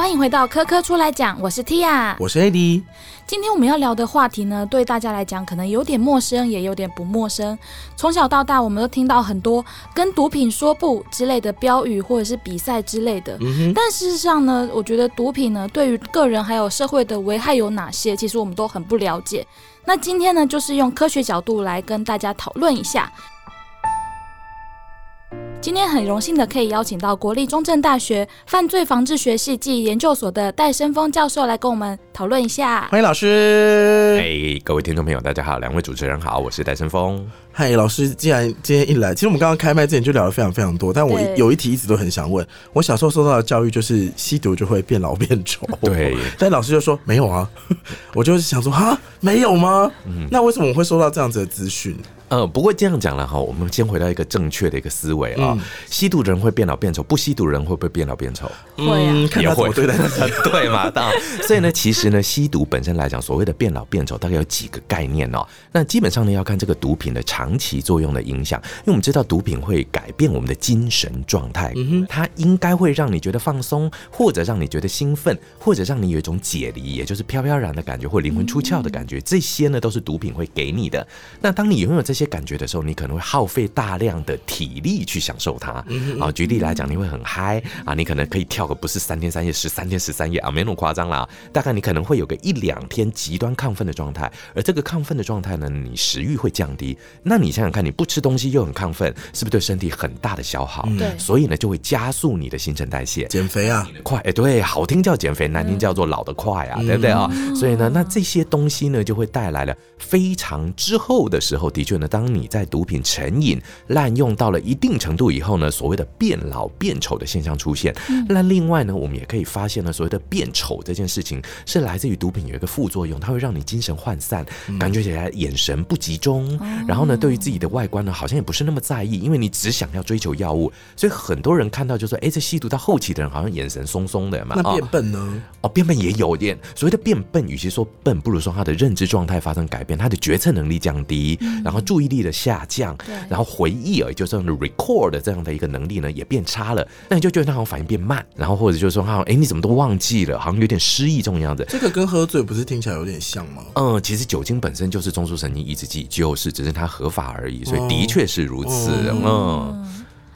欢迎回到科科出来讲，我是 Tia，我是 AD。今天我们要聊的话题呢，对大家来讲可能有点陌生，也有点不陌生。从小到大，我们都听到很多跟毒品说不之类的标语，或者是比赛之类的。但事实上呢，我觉得毒品呢，对于个人还有社会的危害有哪些，其实我们都很不了解。那今天呢，就是用科学角度来跟大家讨论一下。今天很荣幸的可以邀请到国立中正大学犯罪防治学系暨研究所的戴生峰教授来跟我们讨论一下。欢迎老师。哎，各位听众朋友，大家好，两位主持人好，我是戴生峰。嗨，老师，既然今天一来，其实我们刚刚开麦之前就聊了非常非常多，但我有一题一直都很想问。我小时候受到的教育就是吸毒就会变老变丑，对。但老师就说没有啊，我就是想说哈，没有吗？嗯那为什么我会收到这样子的资讯？呃，不过这样讲了哈，我们先回到一个正确的一个思维啊。吸毒人会变老变丑，不吸毒人会不会变老变丑？会啊，也会对的，对嘛？当然所以呢，其实呢，吸毒本身来讲，所谓的变老变丑，大概有几个概念哦。那基本上呢，要看这个毒品的长期作用的影响，因为我们知道毒品会改变我们的精神状态，它应该会让你觉得放松，或者让你觉得兴奋，或者让你有一种解离，也就是飘飘然的感觉，或灵魂出窍的感觉，这些呢都是毒品会给你的。那当你拥有这些。些感觉的时候，你可能会耗费大量的体力去享受它啊。举例来讲，你会很嗨啊，你可能可以跳个不是三天三夜，十三天十三夜啊，没那么夸张啦。大概你可能会有个一两天极端亢奋的状态，而这个亢奋的状态呢，你食欲会降低。那你想想看，你不吃东西又很亢奋，是不是对身体很大的消耗？对，所以呢，就会加速你的新陈代谢，减肥啊，快哎，对，好听叫减肥，难听叫做老得快啊，对不对啊？所以呢，那这些东西呢，就会带来了非常之后的时候，的确呢。当你在毒品成瘾、滥用到了一定程度以后呢，所谓的变老变丑的现象出现。那另外呢，我们也可以发现呢，所谓的变丑这件事情是来自于毒品有一个副作用，它会让你精神涣散，感觉起来眼神不集中。然后呢，对于自己的外观呢，好像也不是那么在意，因为你只想要追求药物。所以很多人看到就说：“哎，这吸毒到后期的人好像眼神松松的嘛。”那变笨呢？哦，变笨也有点。所谓的变笨，与其说笨，不如说他的认知状态发生改变，他的决策能力降低，然后注。意力的下降，然后回忆啊，就是 record 这样的一个能力呢，也变差了。那你就觉得他好像反应变慢，然后或者就是说，哈，哎，你怎么都忘记了，好像有点失忆这种样子。这个跟喝醉不是听起来有点像吗？嗯，其实酒精本身就是中枢神经抑制剂，就是只是它合法而已，所以的确是如此。嗯。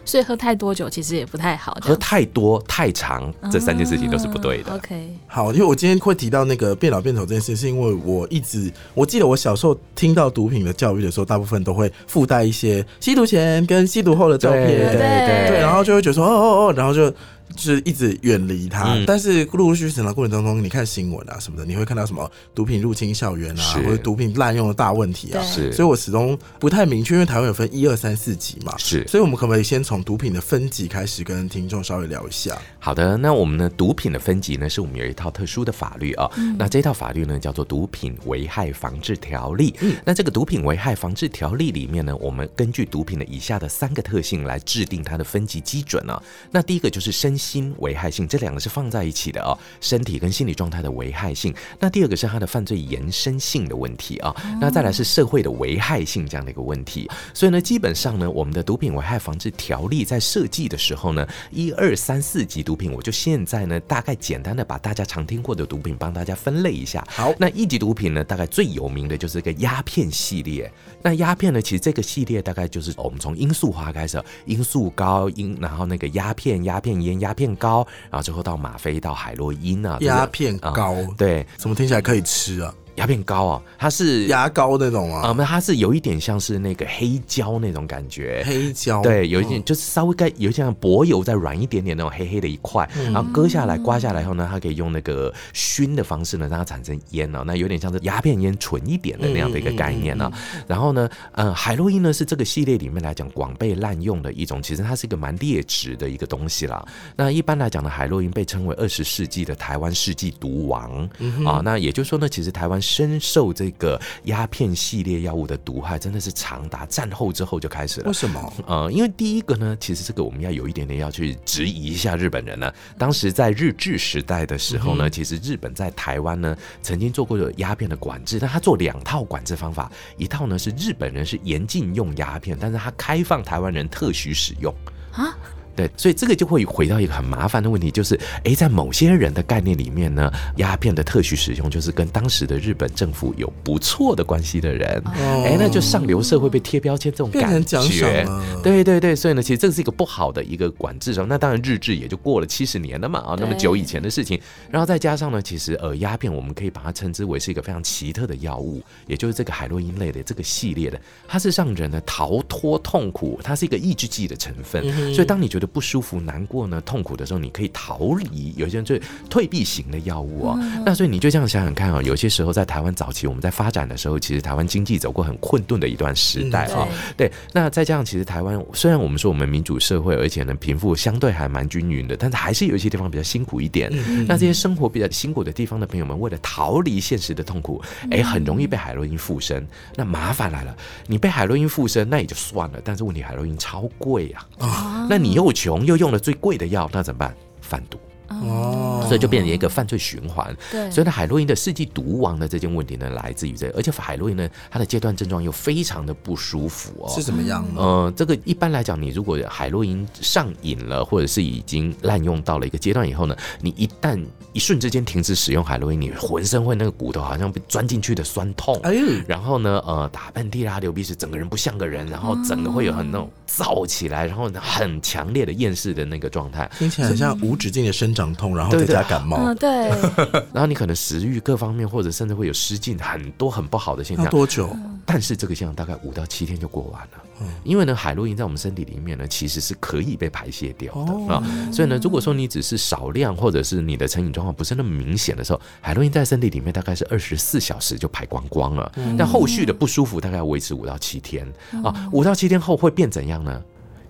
所以喝太多酒其实也不太好，喝太多太长这三件事情都是不对的。OK，好，因为我今天会提到那个变老变丑这件事，是因为我一直我记得我小时候听到毒品的教育的时候，大部分都会附带一些吸毒前跟吸毒后的照片，对对对，然后就会觉得说哦哦哦，然后就。就是一直远离它，但是陆陆续续成长过程当中，你看新闻啊什么的，你会看到什么毒品入侵校园啊，或者毒品滥用的大问题啊。是，所以我始终不太明确，因为台湾有分一二三四级嘛。是，所以我们可不可以先从毒品的分级开始跟听众稍微聊一下？好的，那我们呢，毒品的分级呢，是我们有一套特殊的法律啊。那这套法律呢，叫做《毒品危害防治条例》。嗯那这个《毒品危害防治条例》里面呢，我们根据毒品的以下的三个特性来制定它的分级基准啊。那第一个就是身心危害性，这两个是放在一起的哦，身体跟心理状态的危害性。那第二个是它的犯罪延伸性的问题啊。那再来是社会的危害性这样的一个问题。所以呢，基本上呢，我们的毒品危害防治条例在设计的时候呢，一二三四级毒品，我就现在呢大概简单的把大家常听过的毒品帮大家分类一下。好，那一级毒品呢，大概最有名的就是个鸦片系列。那鸦片呢，其实这个系列大概就是我们从罂粟花开始，罂粟膏、罂，然后那个鸦片、鸦片烟、鸦片膏，然后最后到吗啡、到海洛因啊，鸦片膏，对，怎么听起来可以吃啊？鸦片膏啊，它是牙膏那种啊，啊，没，它是有一点像是那个黑胶那种感觉，黑胶，对，有一点就是稍微该有一点像薄油再软一点点那种黑黑的一块，然后割下来刮下来后呢，它可以用那个熏的方式呢，让它产生烟呢，那有点像是鸦片烟纯一点的那样的一个概念呢。然后呢，呃，海洛因呢是这个系列里面来讲广被滥用的一种，其实它是一个蛮劣质的一个东西啦。那一般来讲呢，海洛因被称为二十世纪的台湾世纪毒王。啊，那也就是说呢，其实台湾。深受这个鸦片系列药物的毒害，真的是长达战后之后就开始了。为什么？呃，因为第一个呢，其实这个我们要有一点点要去质疑一下日本人呢。当时在日治时代的时候呢，其实日本在台湾呢曾经做过有鸦片的管制，但他做两套管制方法，一套呢是日本人是严禁用鸦片，但是他开放台湾人特许使用啊。对，所以这个就会回到一个很麻烦的问题，就是哎，在某些人的概念里面呢，鸦片的特许使用就是跟当时的日本政府有不错的关系的人，哎，那就上流社会被贴标签这种感觉，对对对，所以呢，其实这是一个不好的一个管制上，那当然日治也就过了七十年了嘛，啊，那么久以前的事情，然后再加上呢，其实呃，鸦片我们可以把它称之为是一个非常奇特的药物，也就是这个海洛因类的这个系列的，它是让人呢逃脱痛苦，它是一个抑制剂的成分，所以当你觉得不舒服、难过呢、痛苦的时候，你可以逃离。有些人就退避型的药物哦，那所以你就这样想想看啊，有些时候在台湾早期我们在发展的时候，其实台湾经济走过很困顿的一段时代啊。对，那再加上其实台湾虽然我们说我们民主社会，而且呢贫富相对还蛮均匀的，但是还是有一些地方比较辛苦一点。那这些生活比较辛苦的地方的朋友们，为了逃离现实的痛苦，哎，很容易被海洛因附身。那麻烦来了，你被海洛因附身，那也就算了，但是问题海洛因超贵啊，那你又穷又用了最贵的药，那怎么办？贩毒。哦，所以就变成一个犯罪循环。对，所以呢，海洛因的世纪毒王的这件问题呢，来自于这，而且海洛因呢，它的阶段症状又非常的不舒服哦。是怎么样呢？呃，这个一般来讲，你如果海洛因上瘾了，或者是已经滥用到了一个阶段以后呢，你一旦一瞬之间停止使用海洛因，你浑身会那个骨头好像被钻进去的酸痛，哎呦，然后呢，呃，打喷嚏啦、流鼻水，整个人不像个人，然后整个会有很那种燥起来，然后很强烈的厌世的那个状态，听起来很像无止境的生长痛，然后再加感冒，嗯，对，然后你可能食欲各方面，或者甚至会有失禁，很多很不好的现象。多久？但是这个现象大概五到七天就过完了。嗯，因为呢，海洛因在我们身体里面呢，其实是可以被排泄掉的啊。所以呢，如果说你只是少量，或者是你的成瘾状况不是那么明显的时候，海洛因在身体里面大概是二十四小时就排光光了。但后续的不舒服大概要维持五到七天啊。五到七天后会变怎样呢？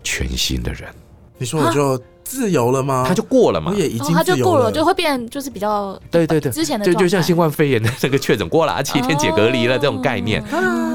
全新的人。你说我就。自由了吗？他就过了嘛，也已经他就过了，就会变就是比较对对对，之前的就就像新冠肺炎的这个确诊过了，七天解隔离了这种概念。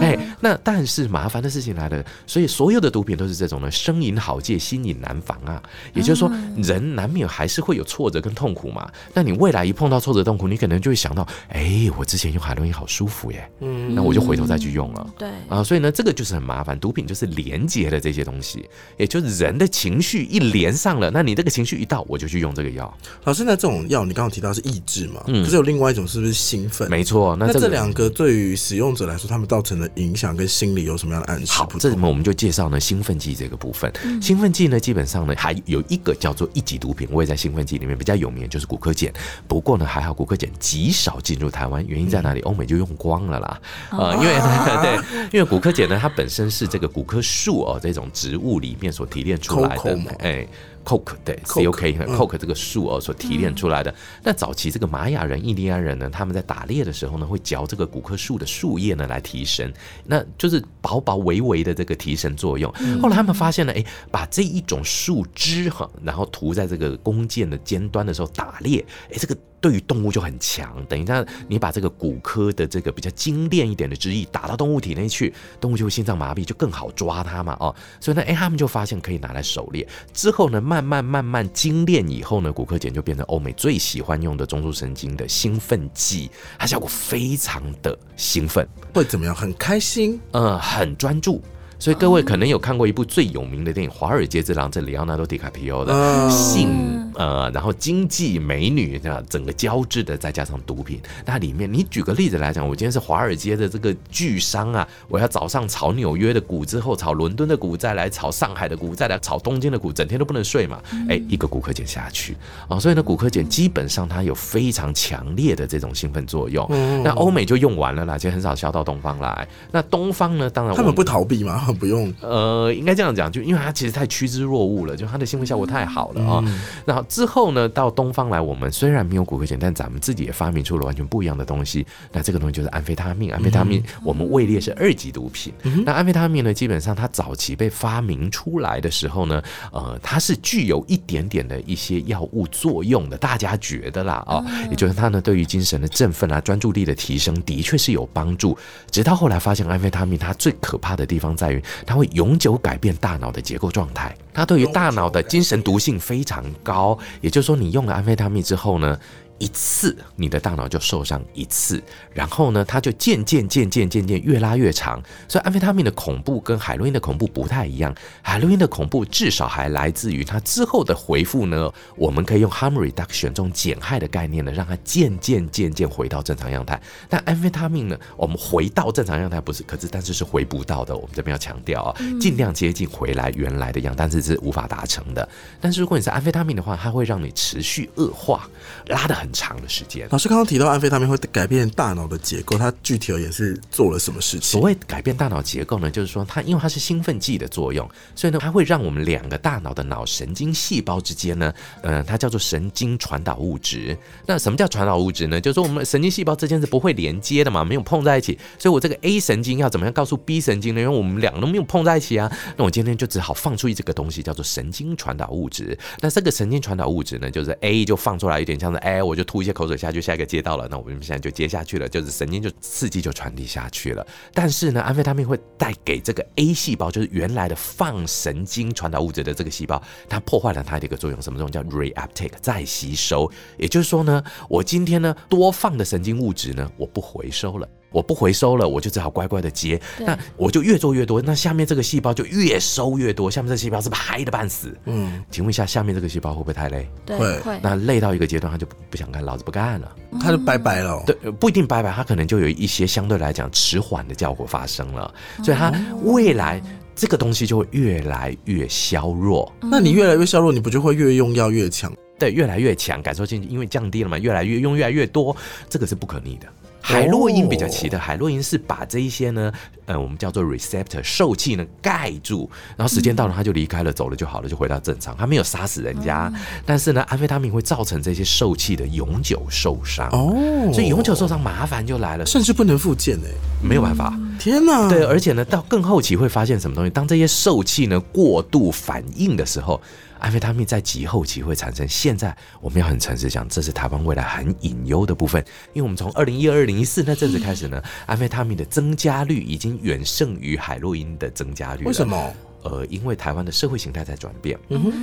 哎，那但是麻烦的事情来了，所以所有的毒品都是这种的，生饮好戒，心瘾难防啊。也就是说，人难免还是会有挫折跟痛苦嘛。那你未来一碰到挫折痛苦，你可能就会想到，哎，我之前用海洛因好舒服耶，嗯，那我就回头再去用了。对啊，所以呢，这个就是很麻烦。毒品就是连接的这些东西，也就是人的情绪一连上了，那你这个情绪一到。我就去用这个药。老师，那这种药你刚刚提到是抑制嘛？嗯，可是有另外一种是不是兴奋？没错，那这两个对于使用者来说，他们造成的影响跟心理有什么样的暗示？好，这么我们就介绍呢兴奋剂这个部分。兴奋剂呢，基本上呢还有一个叫做一级毒品，我也在兴奋剂里面比较有名，就是骨科碱。不过呢，还好骨科碱极少进入台湾，原因在哪里？欧美就用光了啦。呃，因为 对，因为骨科碱呢，它本身是这个骨科树哦这种植物里面所提炼出来的，哎。Coke 对，c o k coke 这个树哦所提炼出来的。那早期这个玛雅人、印第安人呢，他们在打猎的时候呢，会嚼这个古柯树的树叶呢来提神，那就是薄薄微微的这个提神作用。后来他们发现了，哎，把这一种树枝哈，然后涂在这个弓箭的尖端的时候打猎，哎，这个。对于动物就很强，等一下你把这个骨科的这个比较精炼一点的汁液打到动物体内去，动物就会心脏麻痹，就更好抓它嘛，哦，所以呢，哎，他们就发现可以拿来狩猎。之后呢，慢慢慢慢精炼以后呢，骨科碱就变成欧美最喜欢用的中枢神经的兴奋剂，它效果非常的兴奋，会怎么样？很开心，呃，很专注。所以各位可能有看过一部最有名的电影《华尔街之狼》，这里奥纳多·迪卡皮奥的性呃，然后经济美女啊，整个交织的，再加上毒品。那里面你举个例子来讲，我今天是华尔街的这个巨商啊，我要早上炒纽约的股，之后炒伦敦的股，再来炒上海的股，再来炒东京的股，整天都不能睡嘛。哎，一个骨科碱下去啊，所以呢，骨科碱基本上它有非常强烈的这种兴奋作用。那欧美就用完了啦，其实很少销到东方来。那东方呢，当然他们不逃避嘛。不用，呃，应该这样讲，就因为它其实太趋之若鹜了，就它的兴奋效果太好了啊。然后之后呢，到东方来，我们虽然没有骨科碱，但咱们自己也发明出了完全不一样的东西。那这个东西就是安非他命，安非他命我们位列是二级毒品。那安非他命呢，基本上它早期被发明出来的时候呢，呃，它是具有一点点的一些药物作用的，大家觉得啦啊，也就是它呢对于精神的振奋啊、专注力的提升的确是有帮助。直到后来发现安非他命它最可怕的地方在于。它会永久改变大脑的结构状态，它对于大脑的精神毒性非常高。也就是说，你用了安非他命之后呢？一次，你的大脑就受伤一次，然后呢，它就渐渐渐渐渐渐越拉越长。所以安非他命的恐怖跟海洛因的恐怖不太一样。海洛因的恐怖至少还来自于它之后的回复呢。我们可以用 harm reduction 这种减害的概念呢，让它渐渐渐渐回到正常样态。但安非他命呢，我们回到正常样态不是，可是但是是回不到的。我们这边要强调啊，尽量接近回来原来的样，但是是无法达成的。但是如果你是安非他命的话，它会让你持续恶化，拉的很长的时间。老师刚刚提到安非他命会改变大脑的结构，它具体而言是做了什么事情？所谓改变大脑结构呢，就是说它因为它是兴奋剂的作用，所以呢，它会让我们两个大脑的脑神经细胞之间呢，嗯，它叫做神经传导物质。那什么叫传导物质呢？就是说我们神经细胞之间是不会连接的嘛，没有碰在一起。所以我这个 A 神经要怎么样告诉 B 神经呢？因为我们两个都没有碰在一起啊。那我今天就只好放出一这个东西，叫做神经传导物质。那这个神经传导物质呢，就是 A 就放出来，有点像是哎，我就吐一些口水下去，下一个接到了，那我们现在就接下去了，就是神经就刺激就传递下去了。但是呢，安非他命会带给这个 A 细胞，就是原来的放神经传导物质的这个细胞，它破坏了它的一个作用，什么作用叫 reuptake 再吸收？也就是说呢，我今天呢多放的神经物质呢，我不回收了。我不回收了，我就只好乖乖的接。那我就越做越多，那下面这个细胞就越收越多。下面这个细胞是不是嗨的半死？嗯，请问一下，下面这个细胞会不会太累？会会。那累到一个阶段，他就不想干，老子不干了，他就拜拜了。对，不一定拜拜，他可能就有一些相对来讲迟缓的效果发生了。所以，他未来这个东西就会越来越削弱。那你越来越削弱，你不就会越用药越强？对，越来越强，感受性因为降低了嘛，越来越用越来越多，这个是不可逆的。海洛因比较奇特，海洛因是把这一些呢，呃，我们叫做 receptor 受气呢盖住，然后时间到了，他就离开了，走了就好了，就回到正常。他没有杀死人家，但是呢，安非他命会造成这些受气的永久受伤哦，所以永久受伤麻烦就来了，甚至不能复健哎，没有办法。天哪！对，而且呢，到更后期会发现什么东西？当这些受气呢过度反应的时候。安非他命在极后期会产生，现在我们要很诚实讲，这是台湾未来很隐忧的部分，因为我们从二零一二、二零一四那阵子开始呢，安非他命的增加率已经远胜于海洛因的增加率。为什么？呃，因为台湾的社会形态在转变，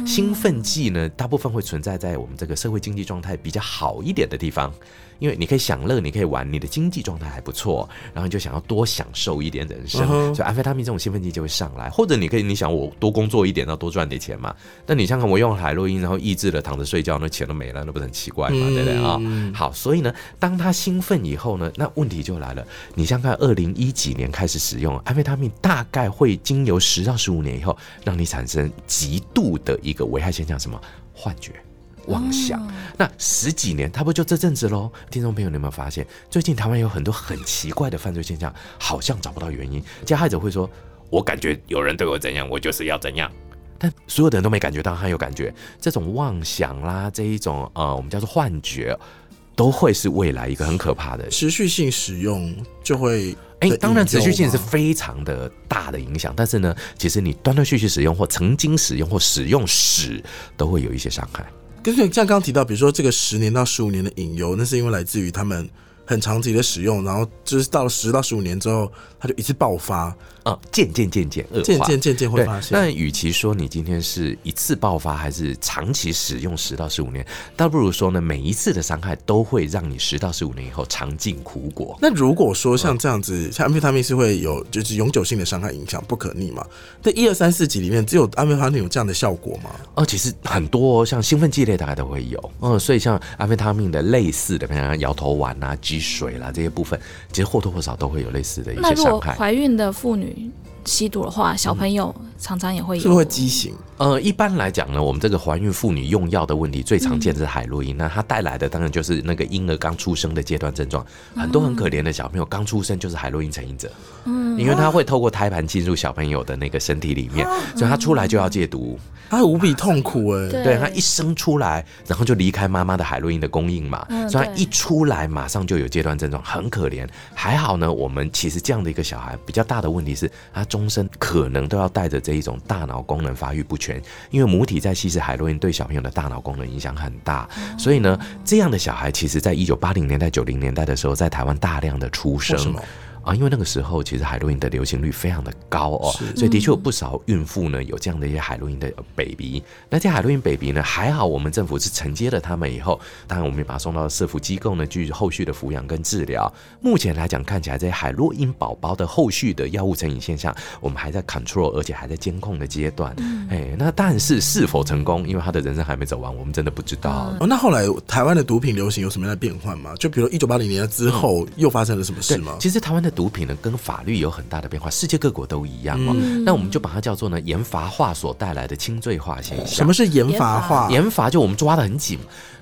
兴奋剂呢，大部分会存在在我们这个社会经济状态比较好一点的地方。因为你可以享乐，你可以玩，你的经济状态还不错，然后你就想要多享受一点人生，所以安非他命这种兴奋剂就会上来。或者你可以，你想我多工作一点，然后多赚点钱嘛？但你想想，我用海洛因，然后抑制了躺着睡觉，那钱都没了，那不是很奇怪吗？对不对啊？好，所以呢，当他兴奋以后呢，那问题就来了。你想看二零一几年开始使用安非他命，大概会经由十到十五年以后，让你产生极度的一个危害现象，什么幻觉？妄想，那十几年，他不就这阵子喽？听众朋友，你有没有发现，最近台湾有很多很奇怪的犯罪现象，好像找不到原因。加害者会说：“我感觉有人对我怎样，我就是要怎样。”但所有的人都没感觉到他有感觉。这种妄想啦，这一种呃，我们叫做幻觉，都会是未来一个很可怕的持续性使用就会。哎，当然持续性是非常的大的影响，但是呢，其实你断断续续使用或曾经使用或使用时，都会有一些伤害。就是像刚提到，比如说这个十年到十五年的隐忧，那是因为来自于他们很长期的使用，然后就是到了十到十五年之后，它就一次爆发。啊，渐渐渐渐恶化，渐渐渐渐会发现。那与其说你今天是一次爆发，还是长期使用十到十五年，倒不如说呢，每一次的伤害都会让你十到十五年以后尝尽苦果。那如果说像这样子，像安非他命是会有就是永久性的伤害影响，不可逆嘛？在一二三四集里面，只有安非他命有这样的效果吗？哦，其实很多像兴奋剂类大概都会有。嗯，所以像安非他命的类似的，比如摇头丸啊、积水啦这些部分，其实或多或少都会有类似的一些伤害。怀孕的妇女。mensagem. 吸毒的话，小朋友常常也会有，是不是会畸形？呃，一般来讲呢，我们这个怀孕妇女用药的问题最常见是海洛因，那它带来的当然就是那个婴儿刚出生的阶段症状，很多很可怜的小朋友刚出生就是海洛因成瘾者，嗯，因为他会透过胎盘进入小朋友的那个身体里面，所以他出来就要戒毒，他无比痛苦哎，对他一生出来，然后就离开妈妈的海洛因的供应嘛，所以他一出来马上就有阶段症状，很可怜。还好呢，我们其实这样的一个小孩比较大的问题是，他终身可能都要带着这一种大脑功能发育不全。因为母体在吸食海洛因，对小朋友的大脑功能影响很大，所以呢，这样的小孩其实在一九八零年代、九零年代的时候，在台湾大量的出生。啊，因为那个时候其实海洛因的流行率非常的高哦，所以的确有不少孕妇呢有这样的一些海洛因的 baby。那这海洛因 baby 呢，还好我们政府是承接了他们以后，当然我们也把他送到社福机构呢，去后续的抚养跟治疗。目前来讲，看起来这些海洛因宝宝的后续的药物成瘾现象，我们还在 control，而且还在监控的阶段。哎，那但是是否成功，因为他的人生还没走完，我们真的不知道。哦，那后来台湾的毒品流行有什么样的变换吗？就比如一九八零年之后又发生了什么事吗？其实台湾的毒品呢，跟法律有很大的变化，世界各国都一样哦。那我们就把它叫做呢严罚化所带来的轻罪化现象。什么是严罚化？严罚就我们抓的很紧。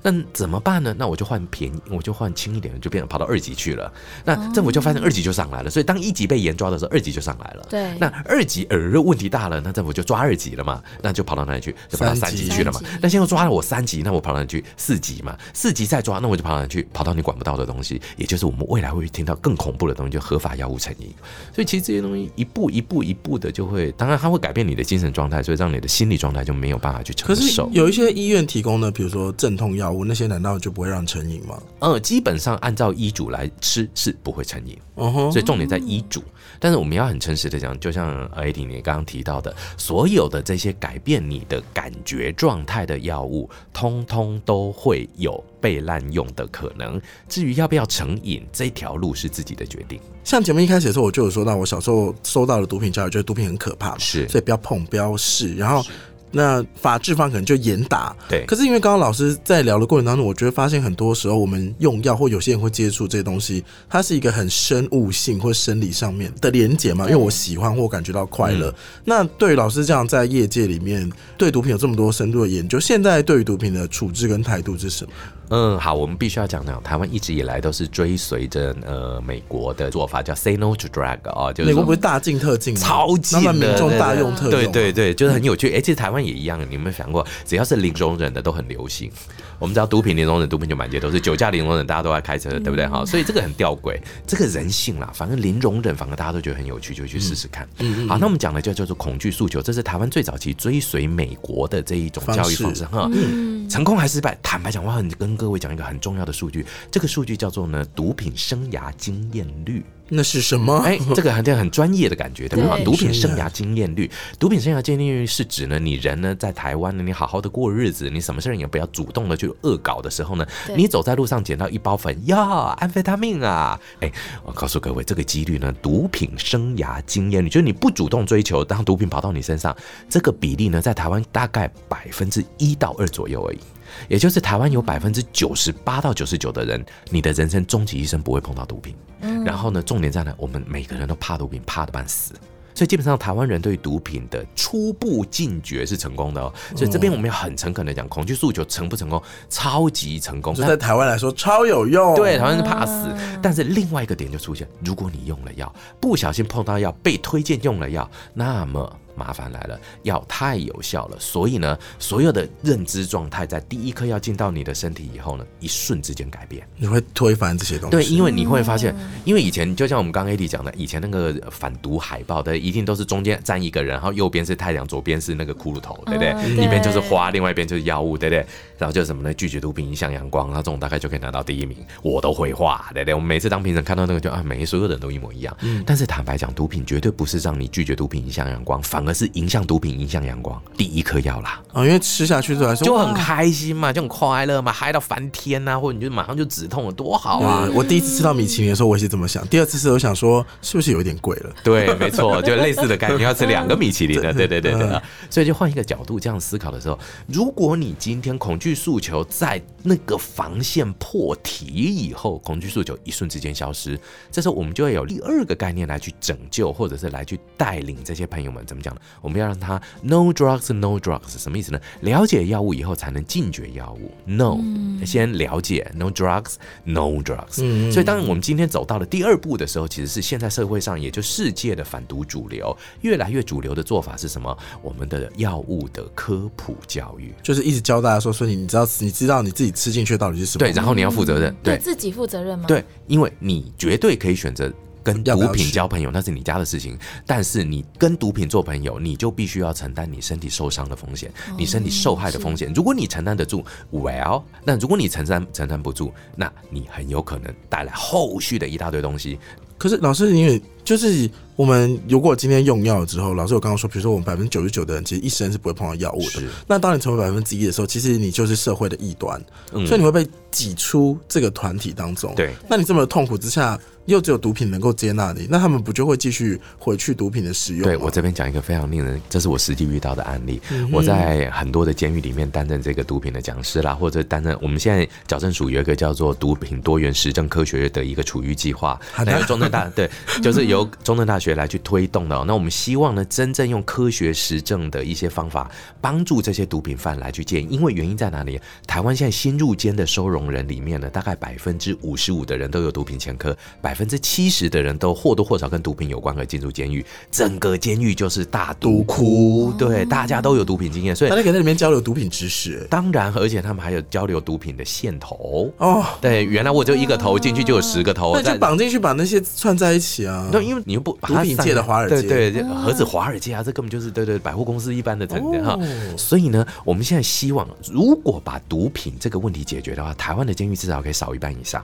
那怎么办呢？那我就换便宜，我就换轻一点的，就变成跑到二级去了。那政府就发现二级就上来了，所以当一级被严抓的时候，二级就上来了。对。那二级呃问题大了，那政府就抓二级了嘛？那就跑到哪里去？就跑到三级去了嘛？那现在抓了我三级，那我跑到哪里去？四级嘛？四级再抓，那我就跑到哪里去？跑到你管不到的东西，也就是我们未来会听到更恐怖的东西，就合法药物成瘾。所以其实这些东西一步一步一步的就会，当然它会改变你的精神状态，所以让你的心理状态就没有办法去承受。有一些医院提供的，比如说镇痛药物，那些难道就不会让成瘾吗？呃，基本上按照医嘱来吃是不会成瘾，所以重点在医嘱。但是我们要很诚实的讲，就像艾迪你刚刚提到的，所有的这些改变你的感觉状态的药物，通通都会有被滥用的可能。至于要不要成瘾，这条路是自己的决定。像节目一开始的时候，我就有说到，我小时候收到了毒品教育，觉得毒品很可怕，是，所以不要碰，不要试，然后。那法制方可能就严打，对。可是因为刚刚老师在聊的过程当中，我觉得发现很多时候我们用药或有些人会接触这些东西，它是一个很生物性或生理上面的连结嘛。因为我喜欢或感觉到快乐。那对于老师这样在业界里面对毒品有这么多深度的研究，现在对于毒品的处置跟态度是什么？嗯，好，我们必须要讲讲，台湾一直以来都是追随着呃美国的做法，叫 “say no to drag” 啊，就是美国不是大进特禁，超级的，民众大用特用，对对对，就是很有趣。哎，其实台湾也一样，你有没有想过，只要是零容忍的都很流行。我们知道毒品零容忍，毒品就满街都是；酒驾零容忍，大家都在开车，对不对？哈，所以这个很吊诡，这个人性啦，反正零容忍，反正大家都觉得很有趣，就去试试看。好，那我们讲的就叫做恐惧诉求，这是台湾最早期追随美国的这一种教育方式哈。成功还是失败？坦白讲，我很跟各位讲一个很重要的数据，这个数据叫做呢毒品生涯经验率。那是什么？哎，这个好像很专业的感觉，对吧？毒品生涯经验率，毒品生涯经验率是指呢，你人呢在台湾呢，你好好的过日子，你什么事也不要主动的去恶搞的时候呢，你走在路上捡到一包粉，呀，安非他命啊！哎，我告诉各位，这个几率呢，毒品生涯经验率，就是你不主动追求，当毒品跑到你身上，这个比例呢，在台湾大概百分之一到二左右而已。也就是台湾有百分之九十八到九十九的人，你的人生终其一生不会碰到毒品。然后呢，重点在呢，我们每个人都怕毒品，怕的半死。所以基本上台湾人对毒品的初步禁绝是成功的哦。所以这边我们要很诚恳的讲，恐惧诉求成不成功？超级成功，在台湾来说超有用。对，台湾是怕死。但是另外一个点就出现，如果你用了药，不小心碰到药，被推荐用了药，那么。麻烦来了，药太有效了，所以呢，所有的认知状态在第一颗药进到你的身体以后呢，一瞬之间改变，你会推翻这些东西。对，因为你会发现，因为以前就像我们刚刚 AD 讲的，以前那个反毒海报的一定都是中间站一个人，然后右边是太阳，左边是那个骷髅头，对不对？一边就是花，另外一边就是药物，对不对？然后就是什么呢？拒绝毒品，迎向阳光，然后这种大概就可以拿到第一名。我都会画，对不对？我们每次当评审看到那个就啊，每所有人都一模一样。嗯但是坦白讲，毒品绝对不是让你拒绝毒品，迎向阳光，反而是影响毒品。影响阳光第一颗药啦啊，因为吃下去之后就很开心嘛，就很快乐嘛，嗨到翻天呐，或者你就马上就止痛了，多好啊！我第一次吃到米其林的时候，我也是这么想。第二次吃，我想说是不是有一点贵了？对，没错，就类似的概念，要吃两个米其林的，对对对对。所以就换一个角度这样思考的时候，如果你今天恐惧诉求在那个防线破题以后，恐惧诉求一瞬之间消失，这时候我们就会有第二个概念来去拯救，或者是来去带领这些朋友们怎么讲呢？我们要让他。No drugs, no drugs，什么意思呢？了解药物以后才能禁绝药物。No，先了解。No drugs, no drugs。所以，当我们今天走到了第二步的时候，其实是现在社会上，也就世界的反毒主流，越来越主流的做法是什么？我们的药物的科普教育，就是一直教大家说：说你，你知道，你知道你自己吃进去到底是什么？对，然后你要负责任，对自己负责任吗？对，因为你绝对可以选择。跟毒品交朋友那是你家的事情，但是你跟毒品做朋友，你就必须要承担你身体受伤的风险，你身体受害的风险。如果你承担得住，Well，那如果你承担承担不住，那你很有可能带来后续的一大堆东西。可是老师，因为就是我们如果今天用药之后，老师我刚刚说，比如说我们百分之九十九的人其实一生是不会碰到药物的。那当你成为百分之一的时候，其实你就是社会的异端，嗯所以你会被挤出这个团体当中。对，那你这么痛苦之下，又只有毒品能够接纳你，那他们不就会继续回去毒品的使用？对我这边讲一个非常令人，这是我实际遇到的案例。嗯我在很多的监狱里面担任这个毒品的讲师啦，或者担任我们现在矫正署有一个叫做毒品多元实证科学的一个处遇计划，还有中正大 对，就是由中正大学来去推动的哦、那我们希望呢，真正用科学实证的一些方法，帮助这些毒品犯来去戒瘾。因为原因在哪里？台湾现在新入监的收容人里面呢，大概百分之五十五的人都有毒品前科，百分之七十的人都或多或少跟毒品有关而进入监狱。整个监狱就是大毒窟，对，大家都有毒品经验，所以大家可以在里面交流毒品知识。当然，而且他们还有交流毒品的线头。哦，对，原来我就一个头进去就有十个头，那就绑进去，把那些串在一起啊。那，因为你又不毒品界的华尔街对对，何止华尔街啊，这根本就是对对百货公司一般的层面哈。哦所以呢，我们现在希望，如果把毒品这个问题解决的话，台湾的监狱至少可以少一半以上。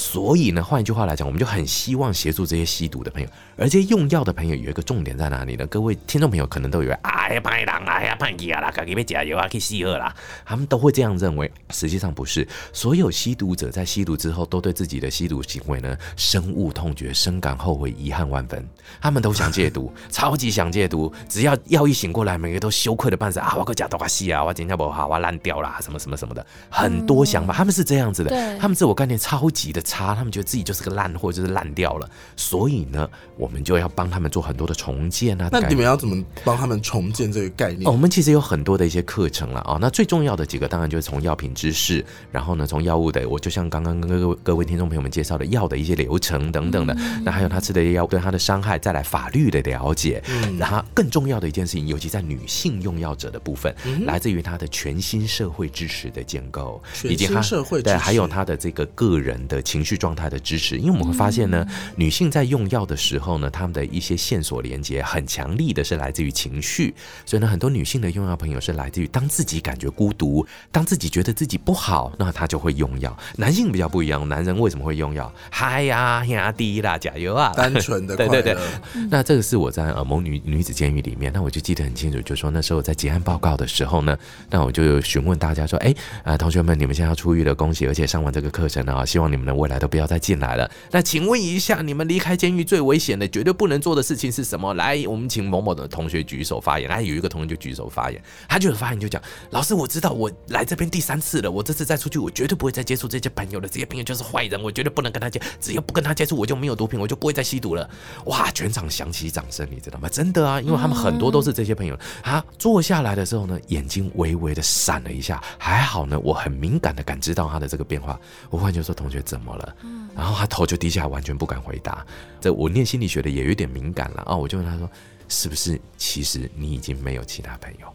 所以呢，换一句话来讲，我们就很希望协助这些吸毒的朋友，而这些用药的朋友有一个重点在哪里呢？各位听众朋友可能都以为，哎呀，歹人，哎呀，叛逆啊啦，赶紧被加油啊，去吸喝啦，他们都会这样认为。实际上不是，所有吸毒者在吸毒之后，都对自己的吸毒行为呢深恶痛绝，深感后悔，遗憾万分。他们都想戒毒，超级想戒毒，只要药一醒过来，每个都羞愧的半死啊！我个假多个戏啊，我今天不好，我烂掉啦，什么什么什么的，很多想法，他们是这样子的，他们自我概念超级的差，他们觉得自己就是个烂货，就是烂掉了。所以呢，我们就要帮他们做很多的重建啊。那你们要怎么帮他们重建这个概念？哦，我们其实有很多的一些课程了啊、哦。那最重要的几个，当然就是从药品知识，然后呢，从药物的，我就像刚刚跟各位各位听众朋友们介绍的药的一些流程等等的。那还有他吃的药对他的伤害，再来法律的了解。嗯然后更重要的一件事情，尤其在女性用药者的部分，来自于他的全新社会支持的建构，以及他社会支对，还有他的这个个人的情绪状态的支持。因为我们会发现呢，女性在用药的时候呢，她们的一些线索连接很强力的是来自于情绪，所以呢，很多女性的用药朋友是来自于当自己感觉孤独，当自己觉得自己不好，那她就会用药。男性比较不一样，男人为什么会用药？嗨呀呀滴啦，加油啊！单纯的对 快乐。对对，那这个是我在呃某女女子监狱里面，那我就记得很清楚，就说那时候在结案报告的时候呢，那我就询问大家说，哎，啊、同学们，你们现在要出狱了，恭喜，而且上完这个课程啊，希望你们的未来都不要再进来了。那请问一下，你们离开监狱最危险的、绝对不能做的事情是什么？来，我们请某某的同学举手发言。来，有一个同学就举手发言，他就发言就讲，老师，我知道我来这边第三次了，我这次再出去，我绝对不会再接触这些朋友了，这些朋友就是坏人，我绝对不能跟他接，只要不跟他接触，我就没有毒品，我就不会再吸毒了。哇，全场响起掌声，你知道吗？真的啊，因为他们很多都是这些朋友。啊坐下来的时候呢，眼睛微微的闪了一下，还好呢，我很敏感的感知到他的这个变化。我忽然就说：“同学怎么了？”然后他头就低下，完全不敢回答。这我念心理学的也有点敏感了啊，我就问他说：“是不是其实你已经没有其他朋友？”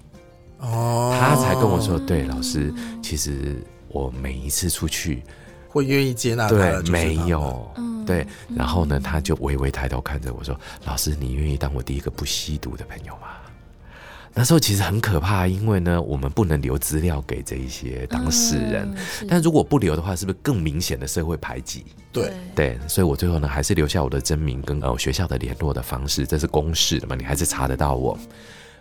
哦，他才跟我说：“对，老师，其实我每一次出去，会愿意接纳他对没们有，对。然后呢，他就微微抬头看着我说：‘老师，你愿意当我第一个不吸毒的朋友吗？’那时候其实很可怕，因为呢，我们不能留资料给这一些当事人，嗯但如果不留的话，是不是更明显的社会排挤？对，对，所以我最后呢，还是留下我的真名跟呃学校的联络的方式，这是公示的嘛，你还是查得到我。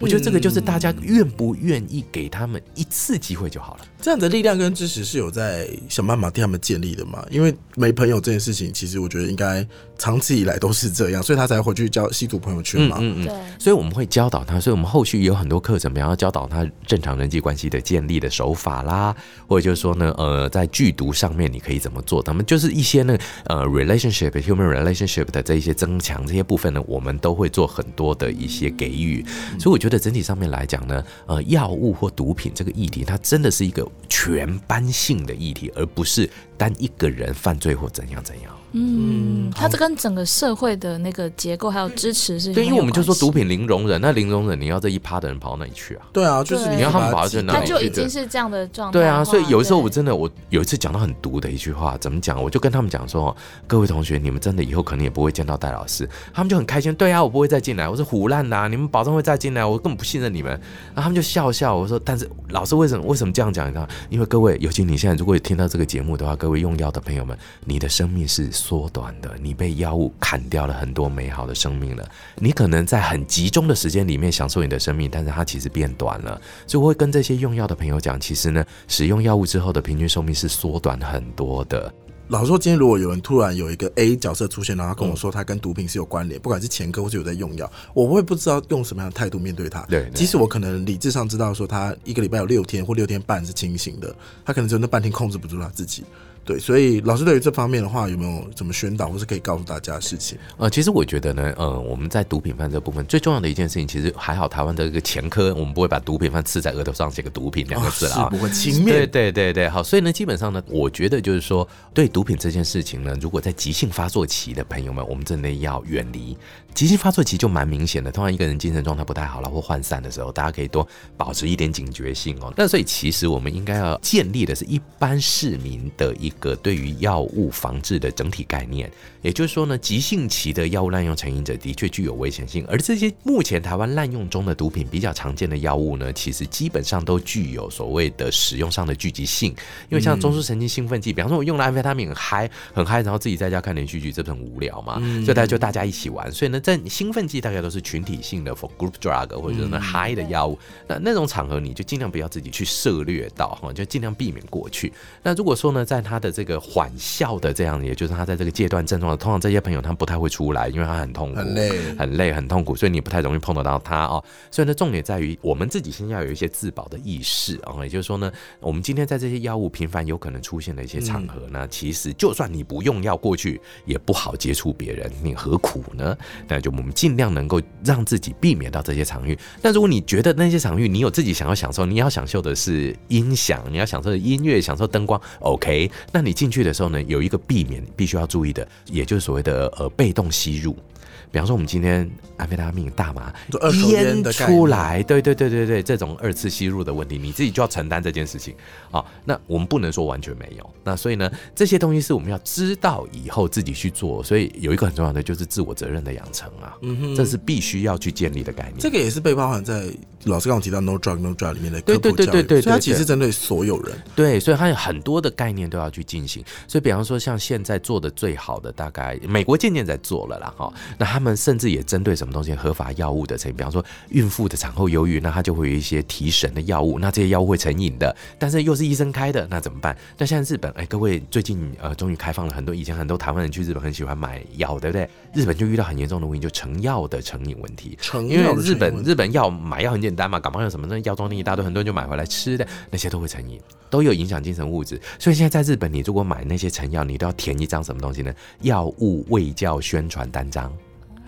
我觉得这个就是大家愿不愿意给他们一次机会就好了。这样的力量跟支持是有在想办法替他们建立的嘛？因为没朋友这件事情，其实我觉得应该长期以来都是这样，所以他才回去交吸毒朋友圈嘛。嗯嗯对，所以我们会教导他，所以我们后续也有很多课程，比方要教导他正常人际关系的建立的手法啦，或者就是说呢，呃，在剧毒上面你可以怎么做？他们就是一些呢，呃，relationship human relationship 的这一些增强这些部分呢，我们都会做很多的一些给予。所以我觉得整体上面来讲呢，呃，药物或毒品这个议题，它真的是一个全班性的议题，而不是单一个人犯罪或怎样怎样。嗯，它这跟整个社会的那个结构还有支持是对，因为我们就说毒品，零容忍，那零容忍你要这一趴的人跑到哪里去啊？对啊，就是你你要他们把保证那它挤掉就已经是这样的状态。对啊，所以有时候我真的，我有一次讲到很毒的一句话，怎么讲？我就跟他们讲说，各位同学，你们真的以后可能也不会见到戴老师。他们就很开心，对啊，我不会再进来。我是胡烂呐，你们保证会再进来，我根本不信任你们。然后他们就笑笑，我说，但是老师为什么为什么这样讲？你知道，因为各位，尤其你现在如果听到这个节目的话，各位用药的朋友们，你的生命是缩短的，你被药物砍掉了很多美好的生命了。你可能在很集中的时间里面享受你的生命，但是它其实变短了。所以我会跟这些用药的朋友讲，其实呢，使用药物之后的平均寿命是缩短很多的。老实说，今天如果有人突然有一个 A 角色出现，然后跟我说他跟毒品是有关联，不管是前科或者有在用药，我会不知道用什么样的态度面对他。对，即使我可能理智上知道说他一个礼拜有六天或六天半是清醒的，他可能只有那半天控制不住他自己。对，所以老师对于这方面的话，有没有怎么宣导，或是可以告诉大家的事情？呃，其实我觉得呢，呃，我们在毒品犯这部分最重要的一件事情，其实还好，台湾的一个前科，我们不会把毒品犯刺在额头上写个毒品两个字啊，不会轻蔑。对对对对，好，所以呢，基本上呢，我觉得就是说，对毒品这件事情呢，如果在急性发作期的朋友们，我们真的要远离。急性发作期就蛮明显的，通常一个人精神状态不太好了或涣散的时候，大家可以多保持一点警觉性哦。那所以其实我们应该要建立的是一般市民的一个对于药物防治的整体概念。也就是说呢，急性期的药物滥用成瘾者的确具有危险性，而这些目前台湾滥用中的毒品比较常见的药物呢，其实基本上都具有所谓的使用上的聚集性。因为像中枢神经兴奋剂，比方说我用了安非他命很嗨很嗨，然后自己在家看连续剧，这不很无聊嘛？所以大家就大家一起玩。所以呢，在兴奋剂大概都是群体性的 for group drug 或者是那嗨的药物，那那种场合你就尽量不要自己去涉略到哈，就尽量避免过去。那如果说呢，在他的这个缓效的这样，也就是他在这个阶段症状。通常这些朋友他不太会出来，因为他很痛苦、很累、很累、很痛苦，所以你不太容易碰得到他哦。所以呢，重点在于我们自己先要有一些自保的意识啊。也就是说呢，我们今天在这些药物频繁有可能出现的一些场合呢，其实就算你不用药过去，也不好接触别人，你何苦呢？那就我们尽量能够让自己避免到这些场域。那如果你觉得那些场域你有自己想要享受，你要享受的是音响，你要享受的音乐，享受灯光，OK？那你进去的时候呢，有一个避免必须要注意的，也。就是所谓的呃被动吸入，比方说我们今天安非他命大麻烟出来，对对对对对，这种二次吸入的问题，你自己就要承担这件事情啊。那我们不能说完全没有，那所以呢，这些东西是我们要知道以后自己去做。所以有一个很重要的就是自我责任的养成啊，嗯哼，这是必须要去建立的概念。这个也是被包含在。老师刚刚提到 “no drug no drug” 里面的科普教育，所以它其实针对所有人。对，所以它有很多的概念都要去进行。所以，比方说，像现在做的最好的，大概美国渐渐在做了啦，哈。那他们甚至也针对什么东西合法药物的成瘾，比方说孕妇的产后忧郁，那他就会有一些提神的药物。那这些药物会成瘾的，但是又是医生开的，那怎么办？那现在日本，哎，各位最近呃，终于开放了很多。以前很多台湾人去日本很喜欢买药，对不对？日本就遇到很严重的问题，就成药的成瘾问题。成因为日本日本药买药很简单嘛，感冒药什么那。药妆店一大堆，很多人就买回来吃的，那些都会成瘾，都有影响精神物质。所以现在在日本，你如果买那些成药，你都要填一张什么东西呢？药物卫教宣传单张。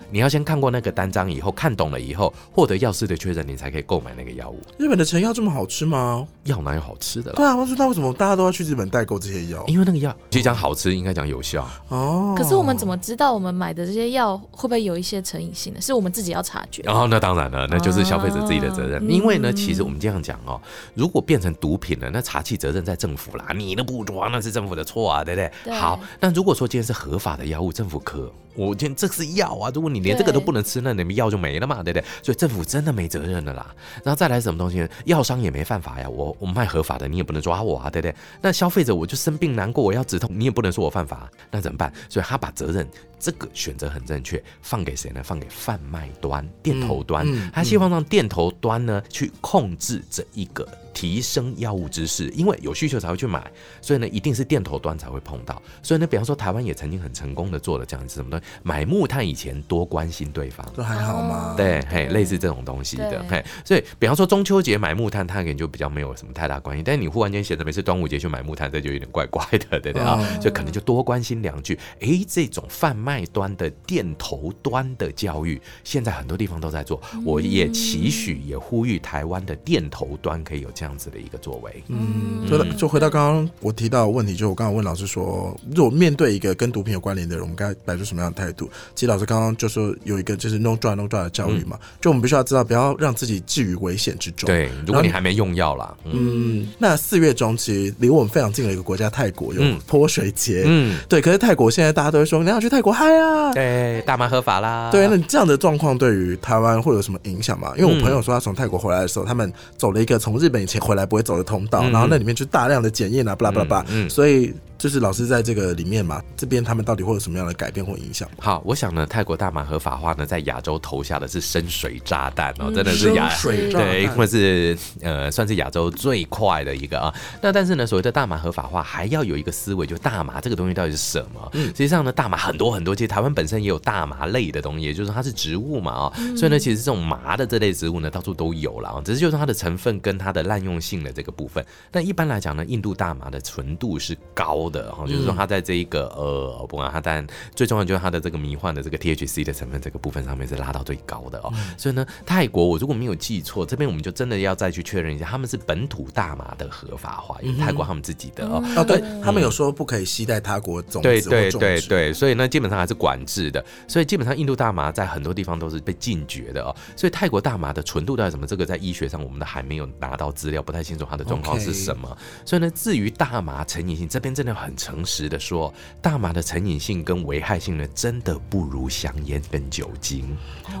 你要先看过那个单张以后，看懂了以后，获得药师的确认，你才可以购买那个药物。日本的成药这么好吃吗？药哪有好吃的？对啊，我知道为什么大家都要去日本代购这些药，因为那个药，其实讲好吃，应该讲有效哦。可是我们怎么知道我们买的这些药会不会有一些成瘾性呢？是我们自己要察觉。哦，那当然了，那就是消费者自己的责任。因为呢，其实我们这样讲哦，如果变成毒品了，那查气责任在政府啦，你的不抓那是政府的错啊，对不对？好，那如果说今天是合法的药物，政府可。我今天，这是药啊！如果你连这个都不能吃，那你们药就没了嘛，对不对？所以政府真的没责任了啦。然后再来什么东西呢？药商也没犯法呀，我我卖合法的，你也不能抓我啊，对不对？那消费者我就生病难过，我要止痛，你也不能说我犯法，那怎么办？所以他把责任这个选择很正确，放给谁呢？放给贩卖端、店头端，他希望让店头端呢去控制这一个。提升药物知识，因为有需求才会去买，所以呢，一定是店头端才会碰到。所以呢，比方说台湾也曾经很成功的做了这样子什么东西，买木炭以前多关心对方，这还好吗？对，嘿，类似这种东西的，嘿，所以比方说中秋节买木炭，他可能就比较没有什么太大关系。但是你忽然间闲着没事，端午节去买木炭，这就有点怪怪的，对不对啊？所以可能就多关心两句。哎，这种贩卖端的电头端的教育，现在很多地方都在做。我也期许，也呼吁台湾的电头端可以有这样。子的一个作为，嗯，就就回到刚刚我提到的问题，就我刚刚问老师说，如果面对一个跟毒品有关联的人，我们该摆出什么样的态度？其实老师刚刚就说有一个就是 no drug no drug 的教育嘛，就我们必须要知道，不要让自己置于危险之中。对，如果你还没用药啦，嗯，那四月中其实离我们非常近的一个国家泰国有泼水节，嗯，对，可是泰国现在大家都会说你要去泰国嗨啊，对，大麻合法啦，对，那这样的状况对于台湾会有什么影响吗？因为我朋友说他从泰国回来的时候，他们走了一个从日本以前。回来不会走的通道，然后那里面就大量的检验啊，巴拉巴拉巴拉，所以。就是老师在这个里面嘛，这边他们到底会有什么样的改变或影响？好，我想呢，泰国大麻合法化呢，在亚洲投下的是深水炸弹哦，真的是亚水对，或是呃，算是亚洲最快的一个啊。那但是呢，所谓的大麻合法化，还要有一个思维，就大麻这个东西到底是什么？嗯实际上呢，大麻很多很多，其实台湾本身也有大麻类的东西，也就是它是植物嘛啊，所以呢，其实这种麻的这类植物呢，到处都有了啊，只是就是它的成分跟它的滥用性的这个部分。那一般来讲呢，印度大麻的纯度是高的哈，就是说它。在这一个呃，不管它，但最重要就是它的这个迷幻的这个 THC 的成分这个部分上面是拉到最高的哦。所以呢，泰国我如果没有记错，这边我们就真的要再去确认一下，他们是本土大麻的合法化，因为泰国他们自己的哦。哦，对他们有说不可以携带他国种对对对对，所以呢，基本上还是管制的。所以基本上印度大麻在很多地方都是被禁绝的哦。所以泰国大麻的纯度到底什么？这个在医学上我们都还没有拿到资料，不太清楚它的状况是什么。所以呢，至于大麻成瘾性，这边真的很诚实的。说大麻的成瘾性跟危害性呢，真的不如香烟跟酒精，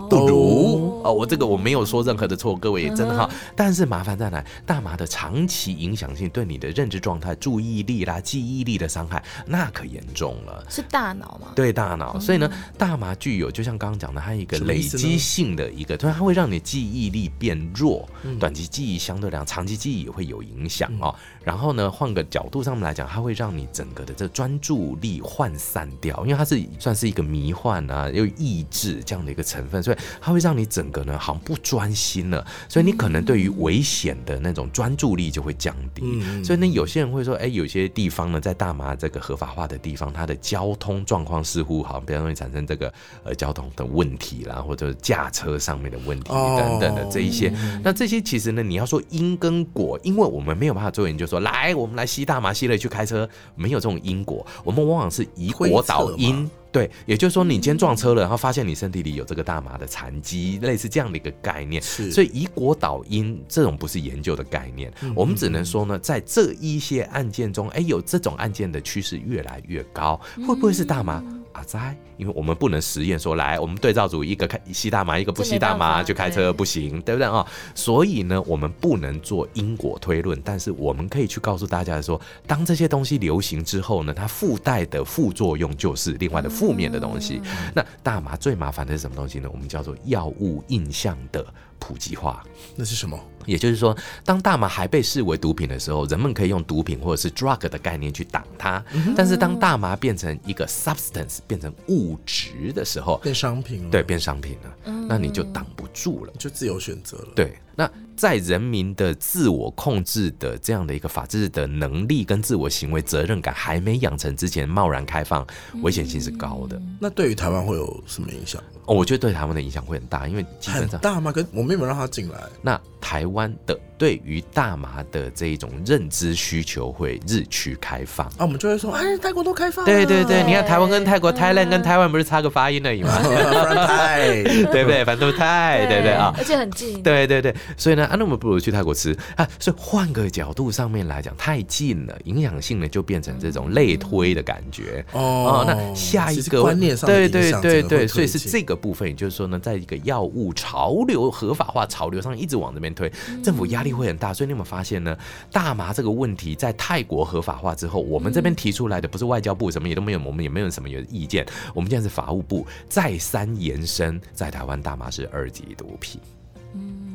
不如哦，我这个我没有说任何的错，各位也真的哈。但是麻烦在哪？大麻的长期影响性对你的认知状态、注意力啦、记忆力的伤害，那可严重了。是大脑吗？对大脑。所以呢，大麻具有就像刚刚讲的，它一个累积性的一个，它会让你记忆力变弱，短期记忆相对来讲，长期记忆也会有影响哦。然后呢，换个角度上面来讲，它会让你整个的这专专注力涣散掉，因为它是算是一个迷幻啊，又抑制这样的一个成分，所以它会让你整个呢好像不专心了，所以你可能对于危险的那种专注力就会降低。所以呢，有些人会说，哎，有些地方呢，在大麻这个合法化的地方，它的交通状况似乎好像比较容易产生这个呃交通的问题啦，或者驾车上面的问题等等的这一些。那这些其实呢，你要说因跟果，因为我们没有办法做研究，说来我们来吸大麻吸了去开车，没有这种因果。我们往往是以果导因，对，也就是说，你今天撞车了，然后发现你身体里有这个大麻的残疾，类似这样的一个概念。是，所以以果导因这种不是研究的概念，我们只能说呢，在这一些案件中，哎，有这种案件的趋势越来越高，会不会是大麻？阿在，因为我们不能实验说来，我们对照组一个开吸大麻，一个不吸大麻就开车不行，对不对啊？所以呢，我们不能做因果推论，但是我们可以去告诉大家说，当这些东西流行之后呢，它附带的副作用就是另外的负面的东西。那大麻最麻烦的是什么东西呢？我们叫做药物印象的普及化。那是什么？也就是说，当大麻还被视为毒品的时候，人们可以用毒品或者是 drug 的概念去挡它。但是当大麻变成一个 substance，变成物质的时候，变商品了。对，变商品了，那你就挡不住了，就自由选择了。对，那。在人民的自我控制的这样的一个法治的能力跟自我行为责任感还没养成之前，贸然开放，危险性是高的。那对于台湾会有什么影响？哦，我觉得对台湾的影响会很大，因为基本上大吗？可我们也没有让他进来？那台湾的对于大麻的这一种认知需求会日趋开放啊，我们就会说，哎，泰国都开放。对对对，你看台湾跟泰国，Thailand 跟台湾不是差个发音而已吗？泰，对不对？反正泰，对不对啊？而且很近。对对对，所以呢。啊，那我们不如去泰国吃啊！所以换个角度上面来讲，太近了，影响性呢就变成这种类推的感觉哦。那下一个观念上，对对对对，所以是这个部分，也就是说呢，在一个药物潮流合法化潮流上一直往这边推，政府压力会很大。所以你有没有发现呢？大麻这个问题在泰国合法化之后，我们这边提出来的不是外交部什么也都没有，我们也没有什么有意见。我们现在是法务部再三延伸，在台湾大麻是二级毒品。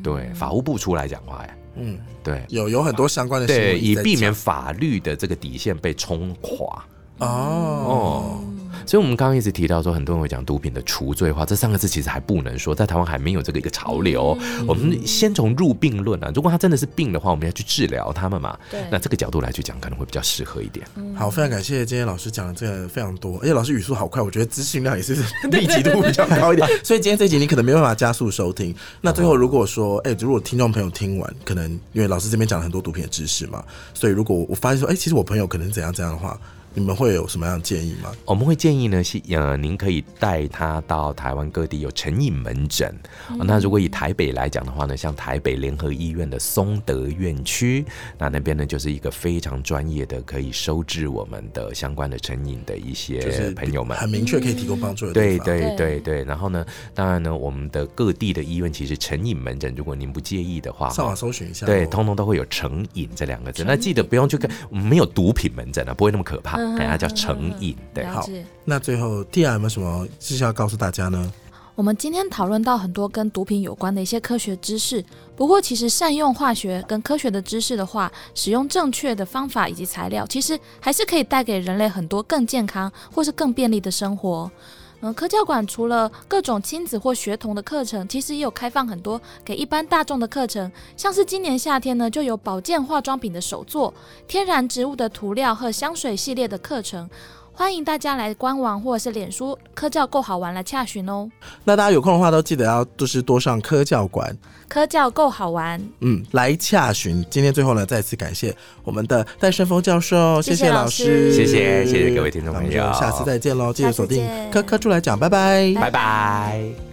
对，法务部出来讲话呀，嗯，对，有有很多相关的对，以避免法律的这个底线被冲垮。哦。所以，我们刚刚一直提到说，很多人会讲毒品的除罪化，这三个字其实还不能说，在台湾还没有这个一个潮流。我们先从入病论啊，如果他真的是病的话，我们要去治疗他们嘛。对。那这个角度来去讲，可能会比较适合一点。好，非常感谢今天老师讲的这个非常多，而且老师语速好快，我觉得资讯量也是密集度比较高一点。所以今天这集你可能没办法加速收听。那最后如果说，哎，如果听众朋友听完，可能因为老师这边讲了很多毒品的知识嘛，所以如果我发现说，哎，其实我朋友可能怎样怎样的话。你们会有什么样的建议吗？我们会建议呢，是呃，您可以带他到台湾各地有成瘾门诊。哦那如果以台北来讲的话呢，像台北联合医院的松德院区，那那边呢就是一个非常专业的，可以收治我们的相关的成瘾的一些朋友们。很明确可以提供帮助。对对对对对，然后呢，当然呢，我们的各地的医院其实成瘾门诊，如果您不介意的话，上网搜寻一下哦。对，通通都会有成瘾这两个字。那记得不用去看，我们没有毒品门诊啊，不会那么可怕，嗯哎，它叫成瘾。对，好。那最后 Tia 有没有什么是要告诉大家呢？我们今天讨论到很多跟毒品有关的一些科学知识，不过其实善用化学跟科学的知识的话，使用正确的方法以及材料，其实还是可以带给人类很多更健康或是更便利的生活。嗯，科教馆除了各种亲子或学童的课程，其实也有开放很多给一般大众的课程，像是今年夏天呢，就有保健化妆品的手作、天然植物的涂料和香水系列的课程。欢迎大家来官网或者是脸书科教够好玩来洽询哦。那大家有空的话，都记得要就是多上科教馆，科教够好玩，嗯，来洽询。今天最后呢，再次感谢我们的戴胜峰教授，谢谢谢老老师，师谢谢谢谢各位听众朋友下次再见喽，记得锁定科科出来讲，拜拜，拜拜。